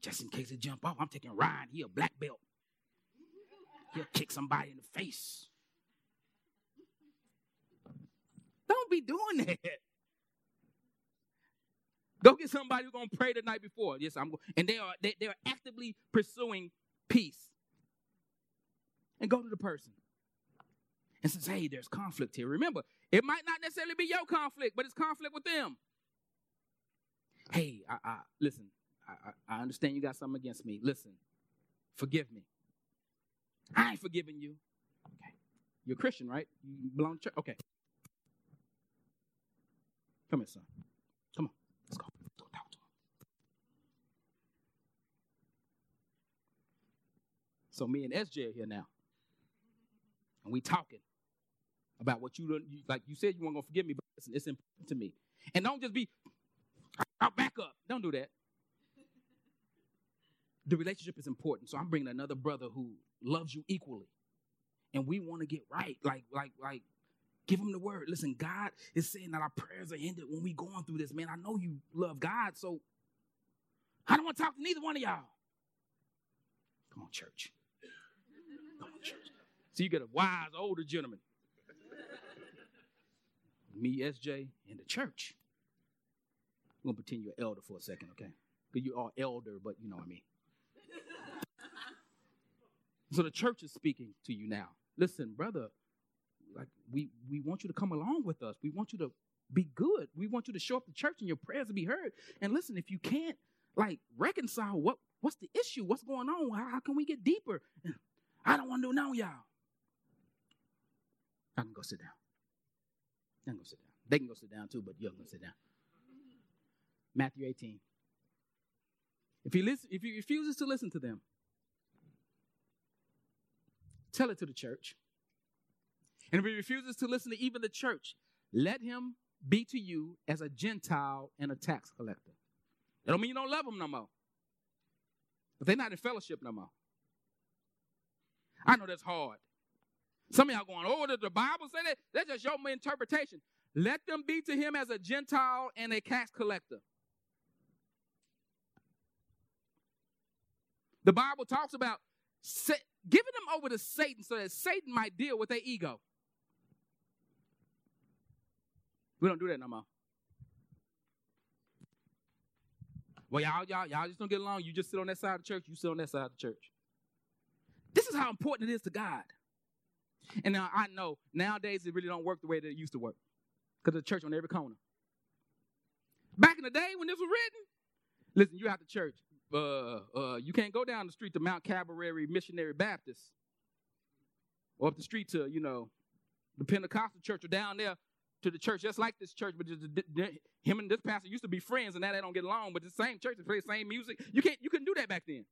Just in case it jump off, I'm taking Ryan. He a black belt. He'll kick somebody in the face. Don't be doing that. Go get somebody who's gonna pray the night before. Yes, I'm and they are they, they are actively pursuing peace. And go to the person and says, hey, there's conflict here. Remember, it might not necessarily be your conflict, but it's conflict with them. Hey, I, I listen, I, I understand you got something against me. Listen, forgive me. I ain't forgiving you. Okay. You're a Christian, right? You belong to church? Okay. Come here, son. Come on. Let's go. Go talk to him. So me and SJ are here now. And we talking about what you like you said you weren't gonna forgive me, but listen, it's important to me. And don't just be I'll back up. Don't do that. The relationship is important. So I'm bringing another brother who loves you equally. And we want to get right. Like, like, like, Give him the word. Listen, God is saying that our prayers are hindered when we going through this. Man, I know you love God, so I don't want to talk to neither one of y'all. Come on, church. So you get a wise older gentleman. Me, SJ, and the church. I'm gonna pretend you're elder for a second, okay? Because you are elder, but you know what I mean. so the church is speaking to you now. Listen, brother, like we we want you to come along with us. We want you to be good. We want you to show up to church and your prayers to be heard. And listen, if you can't like reconcile what what's the issue? What's going on? How, how can we get deeper? I don't want to know now, y'all. I can go sit down. I can go sit down. They can go sit down too, but you're gonna sit down. Matthew 18. If he listen, if he refuses to listen to them, tell it to the church. And if he refuses to listen to even the church, let him be to you as a Gentile and a tax collector. That don't mean you don't love them no more. But they're not in fellowship no more. I know that's hard. Some of y'all going, oh, does the Bible say that? That's just your interpretation. Let them be to him as a Gentile and a tax collector. The Bible talks about giving them over to Satan so that Satan might deal with their ego. We don't do that no more. Well, y'all, y'all, y'all just don't get along. You just sit on that side of the church. You sit on that side of the church. This is how important it is to God. *laughs* And now I know nowadays it really don't work the way that it used to work because the church on every corner. Back in the day when this was written, listen, you have to church. Uh, uh, you can't go down the street to Mount Calvary Missionary Baptist or up the street to, you know, the Pentecostal church or down there to the church just like this church, but just, him and this pastor used to be friends, and now they don't get along. But the same church, they play the same music. You can't, you couldn't do that back then.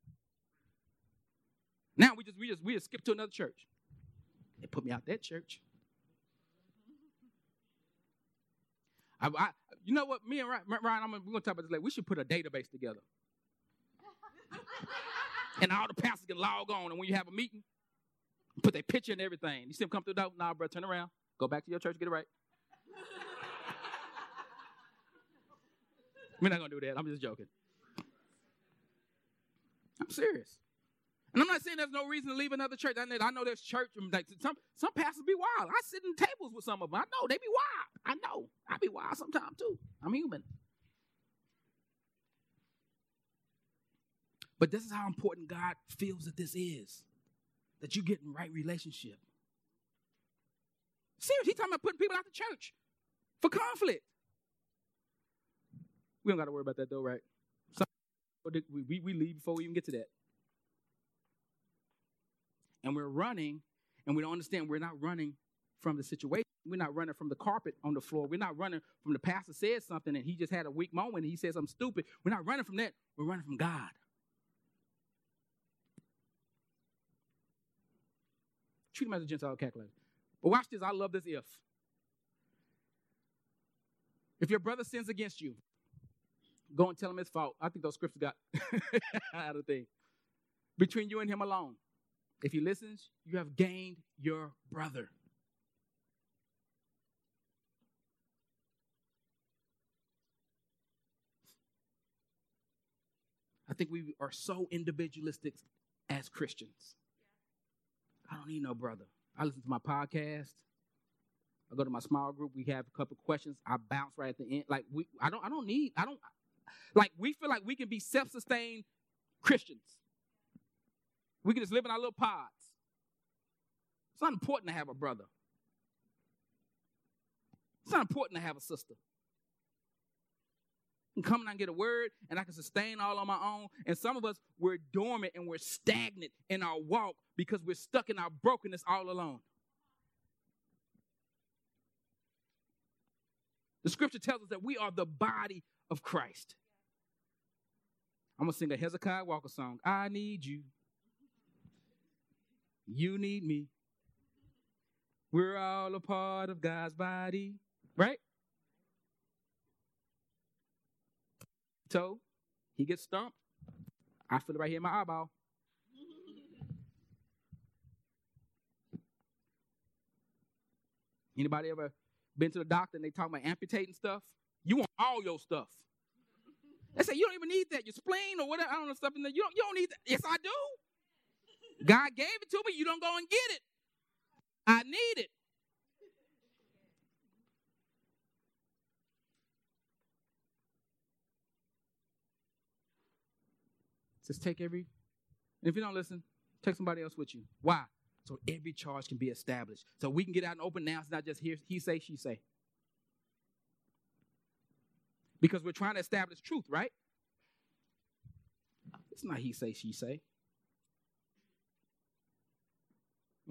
Now we just, we just, we just skip to another church. They put me out that church. I, I, you know what? Me and Ryan, Ryan I'm, we're gonna talk about this later. We should put a database together, and all the pastors can log on. And when you have a meeting, put their picture and everything. You see them come through the door. Nah, bro, turn around. Go back to your church. Get it right. We're not gonna do that. I'm just joking. I'm serious. And I'm not saying there's no reason to leave another church. I know, I know there's church, like some some pastors be wild. I sit in tables with some of them. I know they be wild. I know. I be wild sometimes too. I'm human. But this is how important God feels that this is. That you get in right relationship. Seriously, he's talking about putting people out the church for conflict. We don't got to worry about that though, right? we, we leave before we even get to that. And we're running, and we don't understand we're not running from the situation. We're not running from the carpet on the floor. We're not running from the pastor said something and he just had a weak moment and he says I'm stupid. We're not running from that. We're running from God. Treat him as a Gentile calculator. But watch this. I love this if. If your brother sins against you, go and tell him his fault. I think those scriptures got *laughs* out of thing. Between you and him alone. If he listens, you have gained your brother. I think we are so individualistic as Christians. I don't need no brother. I listen to my podcast. I go to my small group. We have a couple questions. I bounce right at the end. Like we, I don't, I don't need, I don't, like we feel like we can be self-sustained Christians. We can just live in our little pods. It's not important to have a brother. It's not important to have a sister. Can come and i get a word and I can sustain all on my own. And some of us, we're dormant and we're stagnant in our walk because we're stuck in our brokenness all alone. The scripture tells us that we are the body of Christ. I'm going to sing a Hezekiah Walker song. I need you. You need me. We're all a part of God's body, right? So he gets stumped. I feel it right here in my eyeball. Anybody ever been to the doctor and they talk about amputating stuff? You want all your stuff. They say you don't even need that. Your spleen or whatever. I don't know stuff in there. You don't. You don't need that. Yes, I do. God gave it to me. You don't go and get it. I need it. Just take every. If you don't listen, take somebody else with you. Why? So every charge can be established. So we can get out and open now. It's not just here. He say, she say because we're trying to establish truth, right? It's not he say, she say.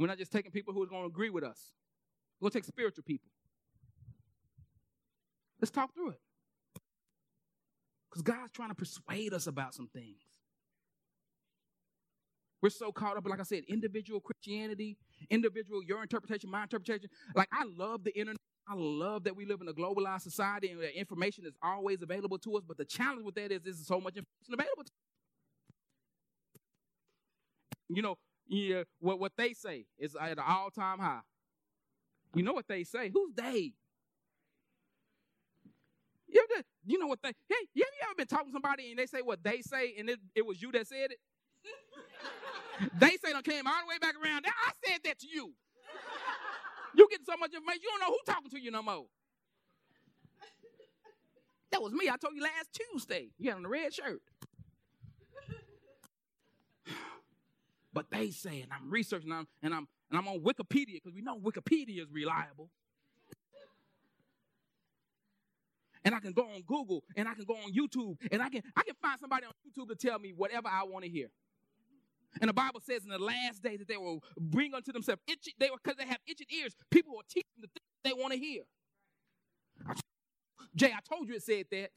We're not just taking people who are going to agree with us. We're going to take spiritual people. Let's talk through it. Because God's trying to persuade us about some things. We're so caught up, like I said, individual Christianity, individual, your interpretation, my interpretation. Like, I love the internet. I love that we live in a globalized society and that information is always available to us. But the challenge with that is there's so much information available. To us. You know, Yeah, what what they say is at an all time high. You know what they say? Who's they? You, ever, you know what they? Hey, have you ever been talking to somebody and they say what they say and it, it was you that said it? *laughs* they say I came all the way back around. I said that to you. You get so much information, you don't know who talking to you no more. That was me. I told you last Tuesday. You had on the red shirt. But they say, and I'm researching, and I'm and I'm, and I'm on Wikipedia because we know Wikipedia is reliable. And I can go on Google and I can go on YouTube and I can I can find somebody on YouTube to tell me whatever I want to hear. And the Bible says in the last days that they will bring unto themselves itchy, they were because they have itching ears, people will teach them the things they want to hear. Jay, I told you it said that.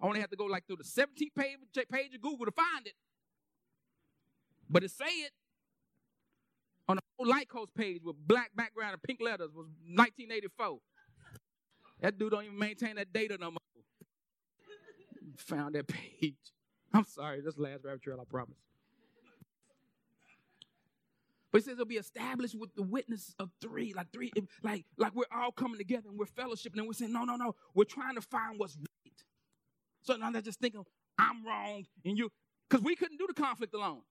I only have to go like through the 17th page, page of Google to find it. But it say it on the whole Light Coast page with black background and pink letters was 1984. That dude don't even maintain that data no more. Found that page. I'm sorry, the last rabbit trail, I promise. But he says it'll be established with the witness of three, like three, like like we're all coming together and we're fellowshipping and we're saying, no, no, no, we're trying to find what's right. So now they're just thinking, I'm wrong and you, because we couldn't do the conflict alone.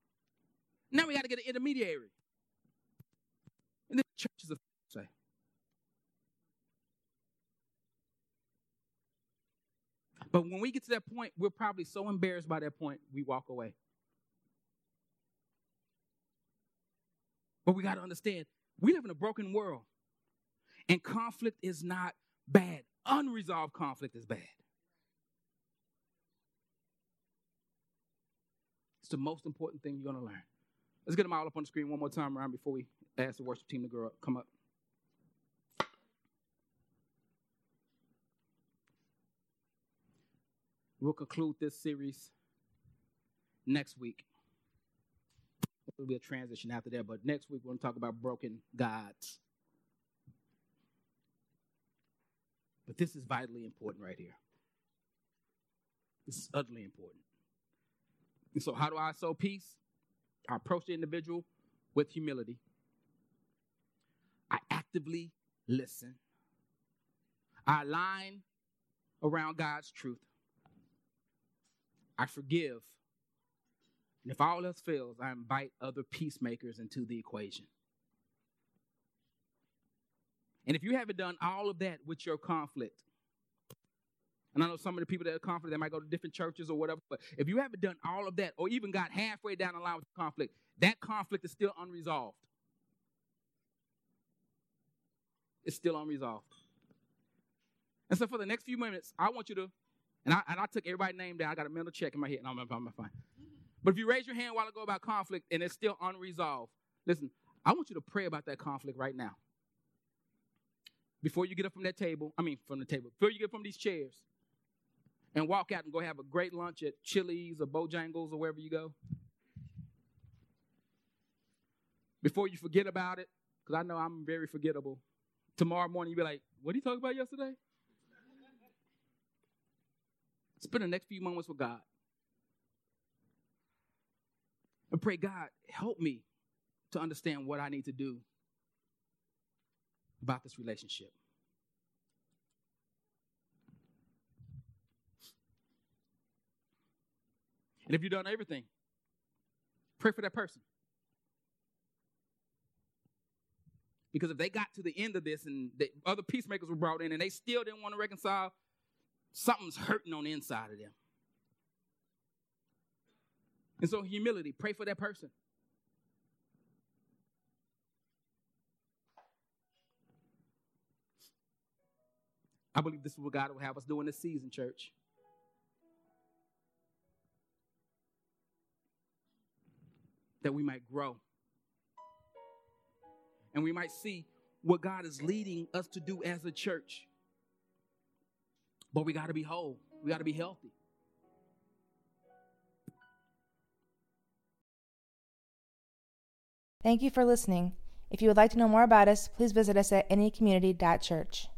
Now we got to get an intermediary. And the church is a say. But when we get to that point, we're probably so embarrassed by that point, we walk away. But we got to understand we live in a broken world, and conflict is not bad. Unresolved conflict is bad. It's the most important thing you're going to learn. Let's get them all up on the screen one more time around before we ask the worship team to go up, come up. We'll conclude this series next week. There'll be a transition after that, but next week we're going to talk about broken gods. But this is vitally important right here. This is utterly important. And so, how do I sow peace? I approach the individual with humility. I actively listen. I align around God's truth. I forgive. And if all else fails, I invite other peacemakers into the equation. And if you haven't done all of that with your conflict, and I know some of the people that are conflict, they might go to different churches or whatever. But if you haven't done all of that, or even got halfway down the line with the conflict, that conflict is still unresolved. It's still unresolved. And so for the next few minutes, I want you to, and I, and I took everybody's name down. I got a mental check in my head, and I'm, I'm fine. But if you raise your hand while I go about conflict and it's still unresolved, listen, I want you to pray about that conflict right now. Before you get up from that table, I mean, from the table, before you get from these chairs, and walk out and go have a great lunch at Chili's or Bojangles or wherever you go? Before you forget about it, because I know I'm very forgettable. Tomorrow morning, you'll be like, what did you talk about yesterday? Spend the next few moments with God. And pray, God, help me to understand what I need to do about this relationship. And if you've done everything, pray for that person. Because if they got to the end of this and the other peacemakers were brought in and they still didn't want to reconcile, something's hurting on the inside of them. And so, humility, pray for that person. I believe this is what God will have us do in this season, church. That we might grow. And we might see what God is leading us to do as a church. But we got to be whole, we got to be healthy. Thank you for listening. If you would like to know more about us, please visit us at anycommunity.church.